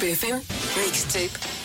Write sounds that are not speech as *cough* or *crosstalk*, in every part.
Club FM Mixtape.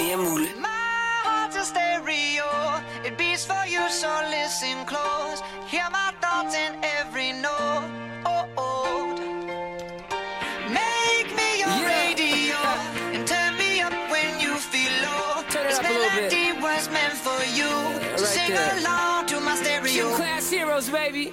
Og Mulle. heart's a stereo. It beats for you, so listen close. Hear my thoughts in every note. Oh, oh. Make me your Yeah. radio and turn me up when you feel low. Turn it this up a little bit. melody was meant for you. So right sing there. along to my Two stereo. class heroes, baby.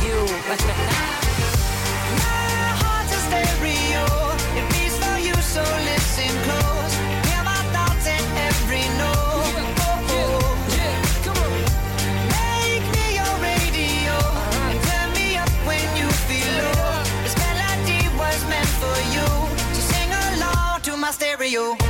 *laughs* you. So listen close. Hear my heart's a stereo.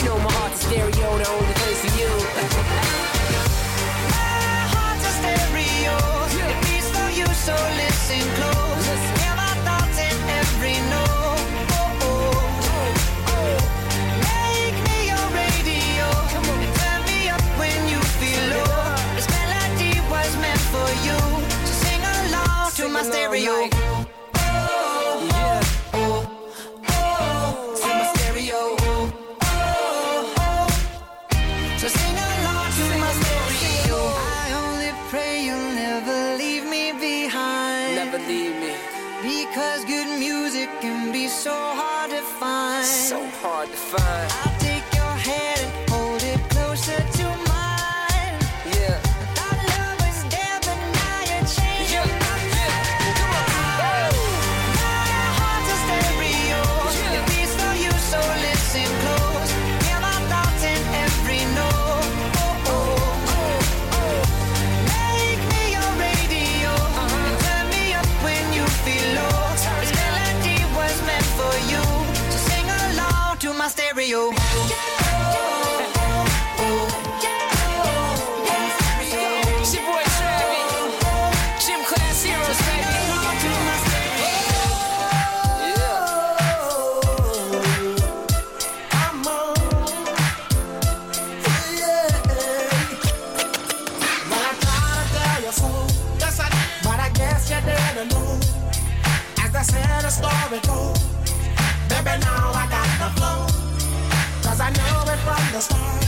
My the start.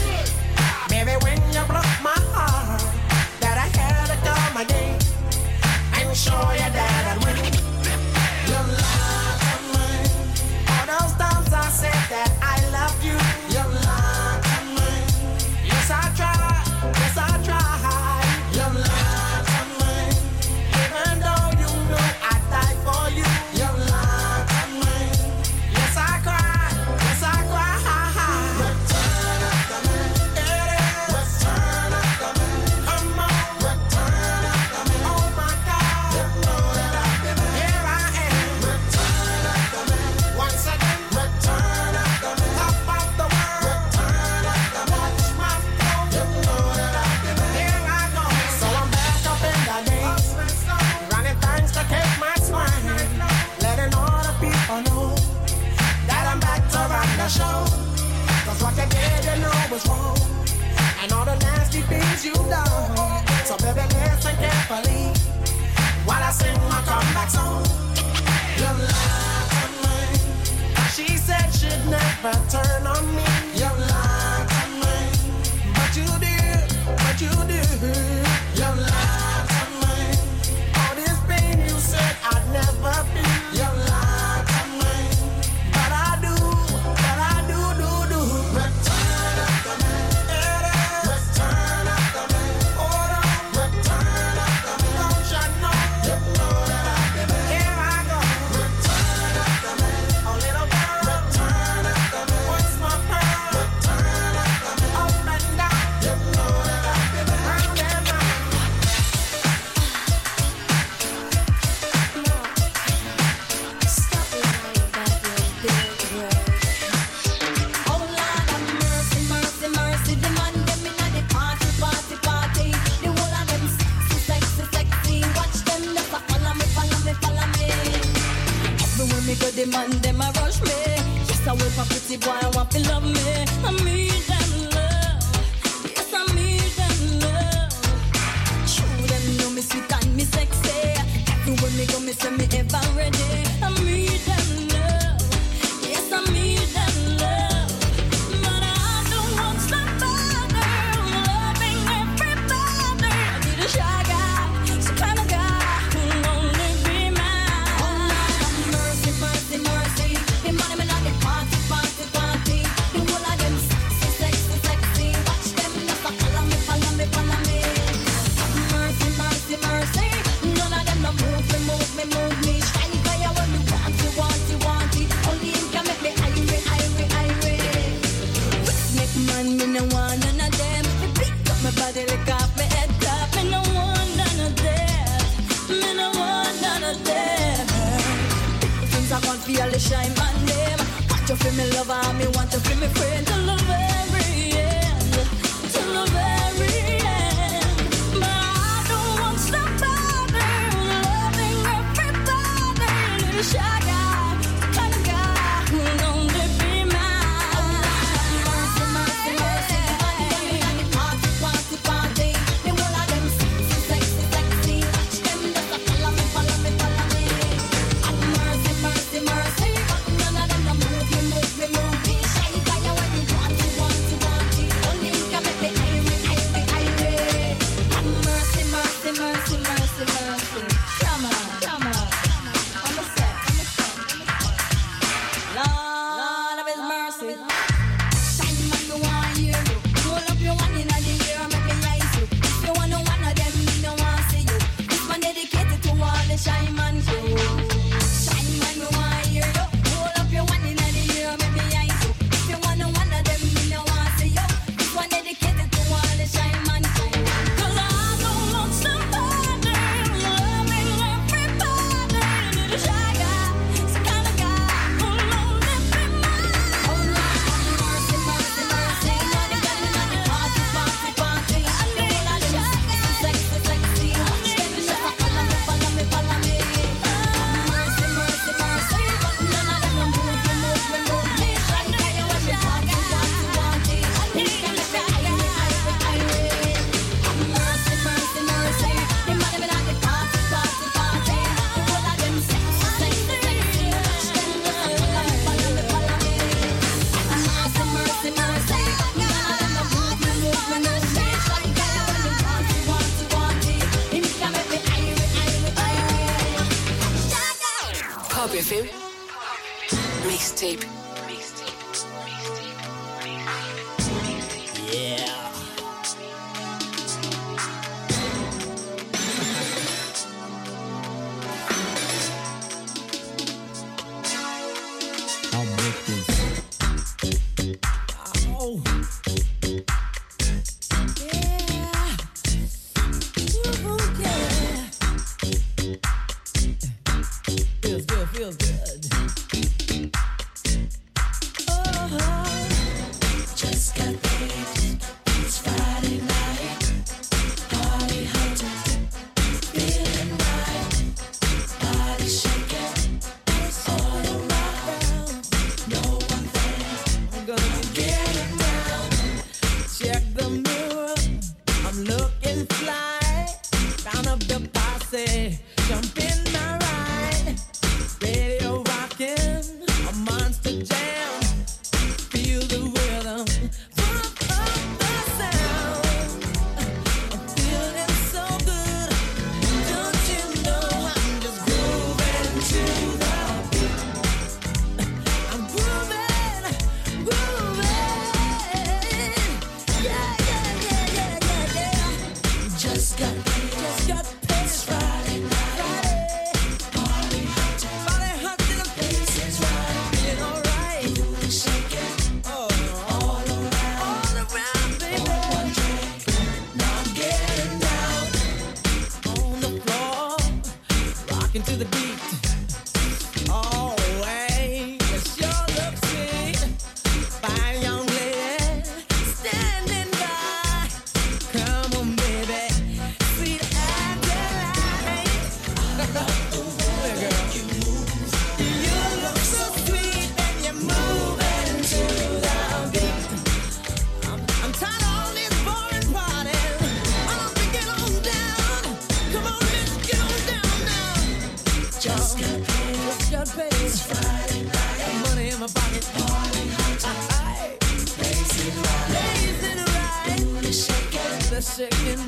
Shaking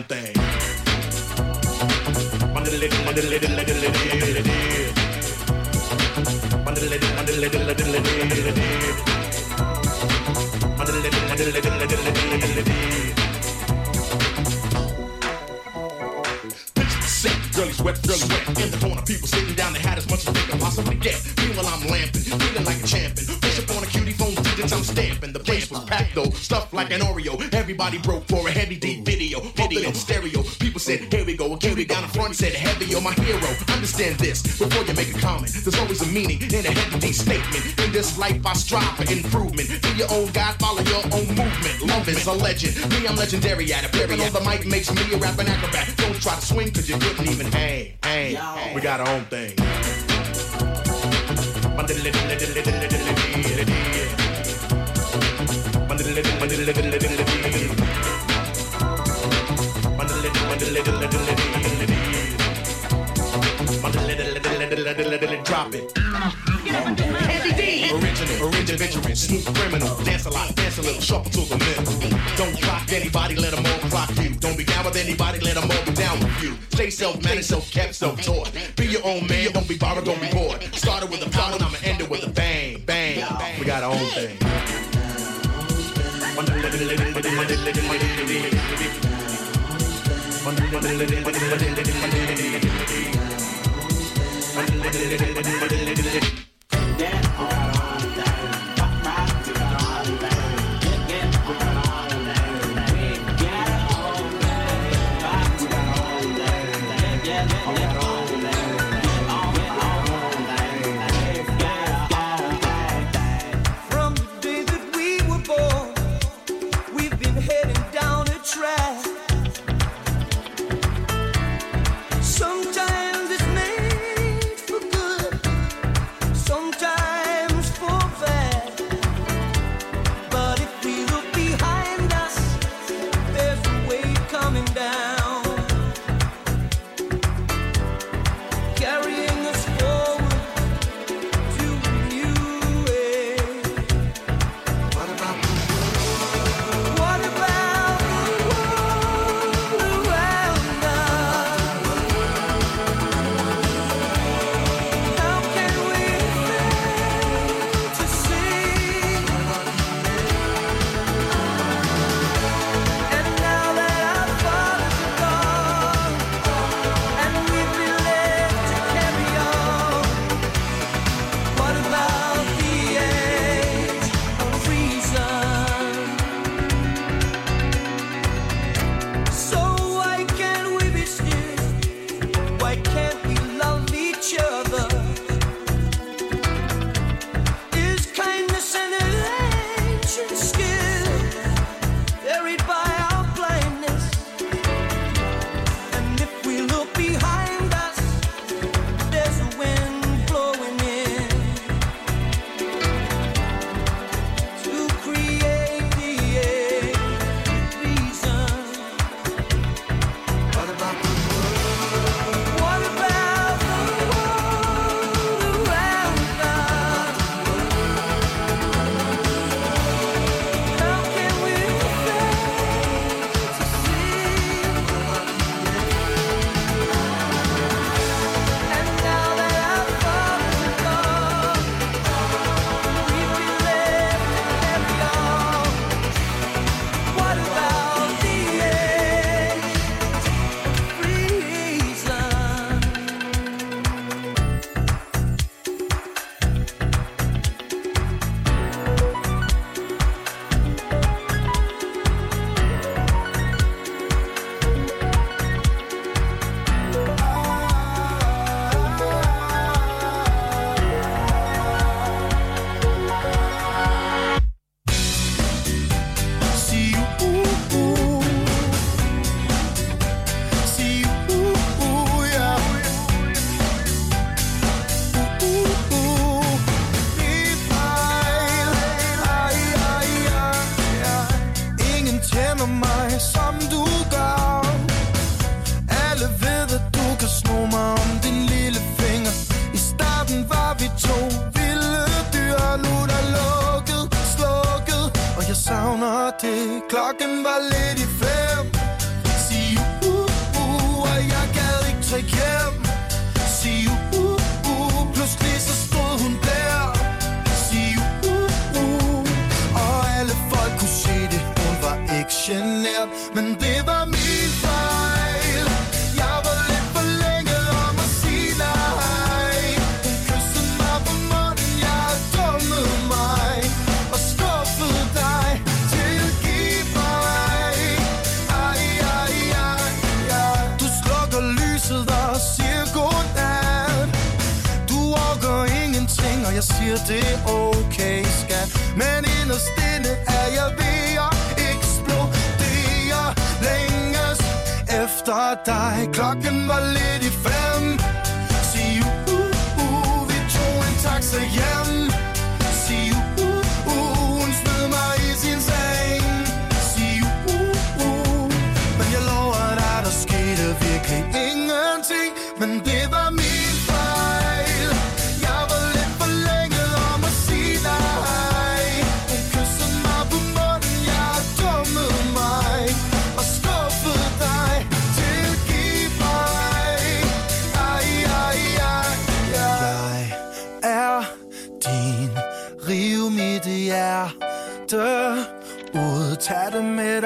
Own thing. Sick, girlies wet, girlies wet. In the corner, people sitting down, they had as much as they could possibly get. Meanwhile, I'm lamping, feeling like a champion. Push up on a cutie phone, digits I'm stamping. The place was packed though, stuffed like an Oreo. Everybody broke for said, here we go. A cutie down the front said, heavy, you're my hero. Understand this before you make a comment. There's always a meaning in a heavy statement. In this life, I strive for improvement. Be your own God, follow your own movement. Love is a legend. Me, I'm legendary at it. Period. The mic makes me a rapping acrobat. Don't try to swing, cause you couldn't even hang. Hang. We got our own thing. Drop it. Heavy D. Original, original, veteran, smooth criminal. Dance a lot, dance a little, shuffle to the middle. Don't clock anybody, let them all clock you. Don't be down with anybody, let them all be down with you. Stay self-managed, self-kept, self-taught. Be your own man, don't be bothered, don't be bored. Started with a power, and I'ma end it with a bang, bang. We got our own thing.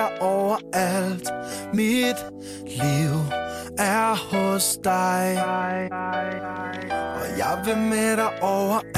dig overalt. Mit liv er hos dig. Og jeg vil med dig overalt.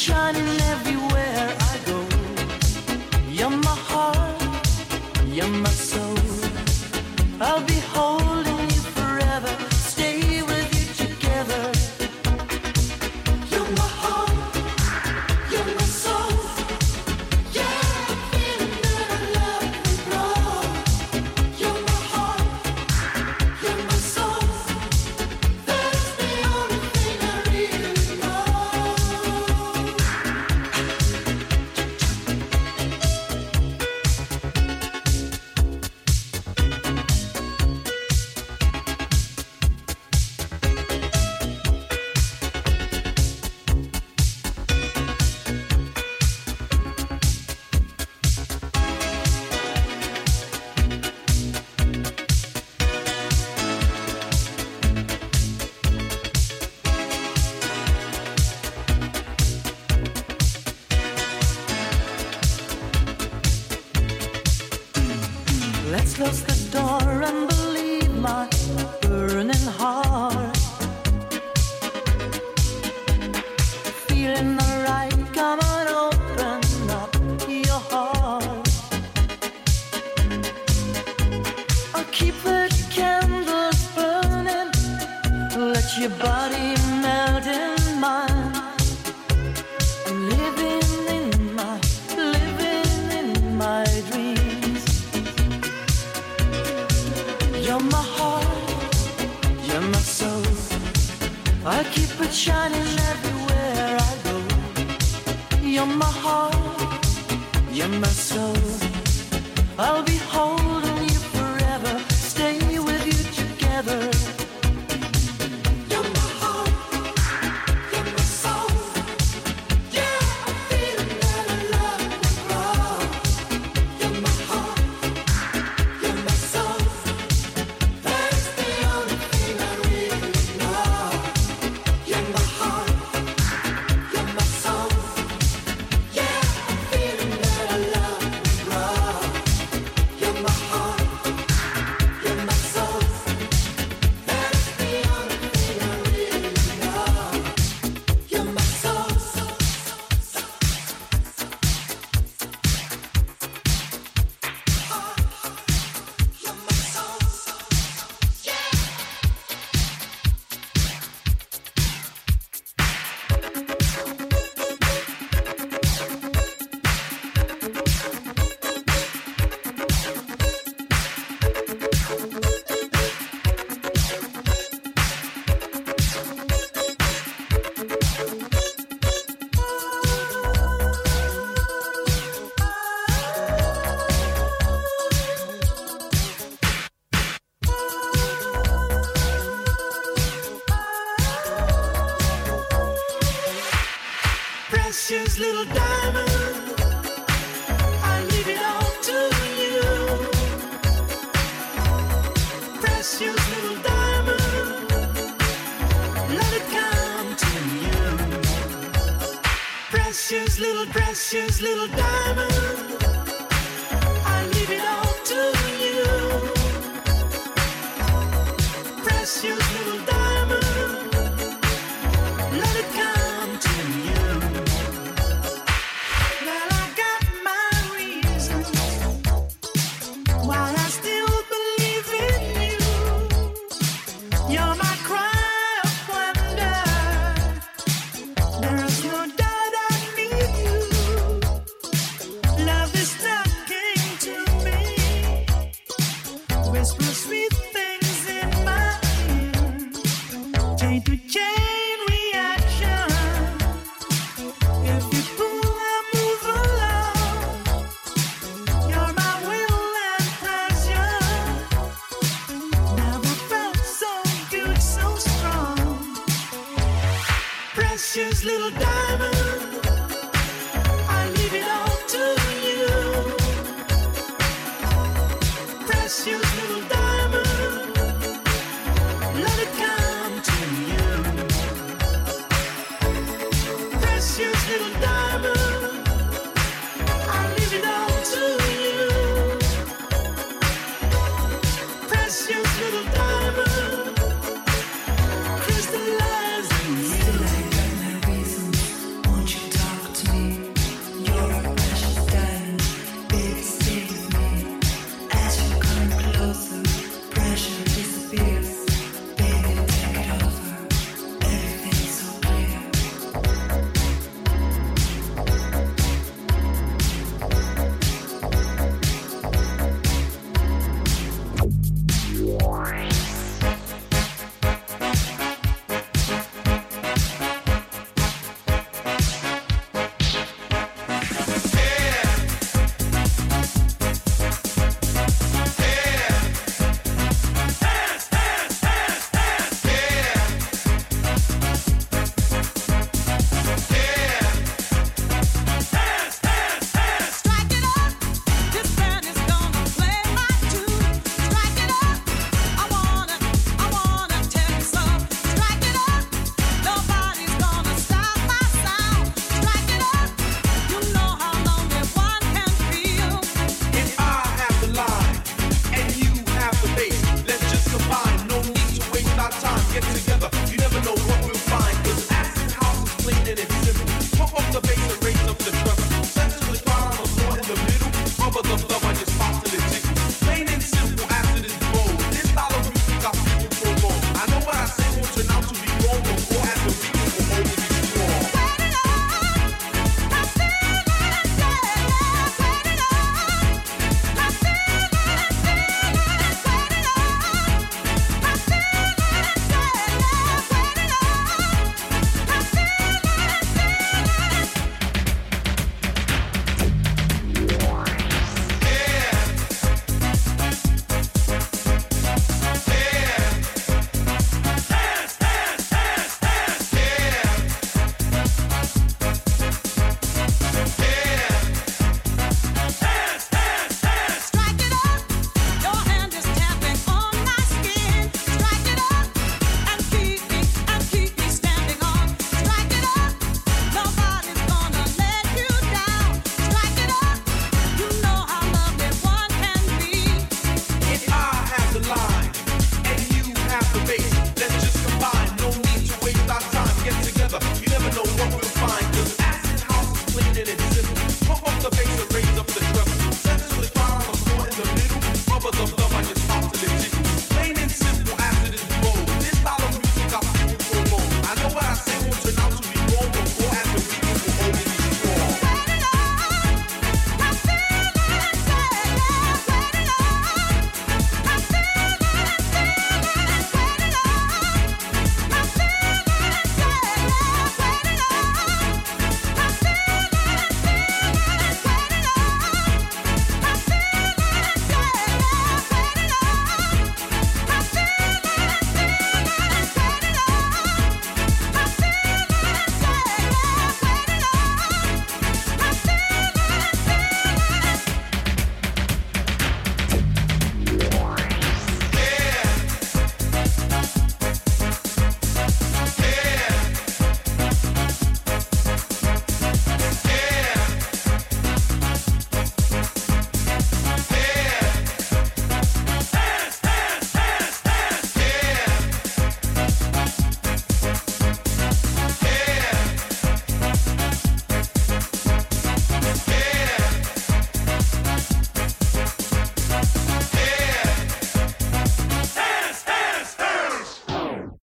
Shining everywhere. every So I keep it shining everywhere I go. You're my heart, you're my soul. I'll be holding you forever, staying with you together. precious little, precious little diamond.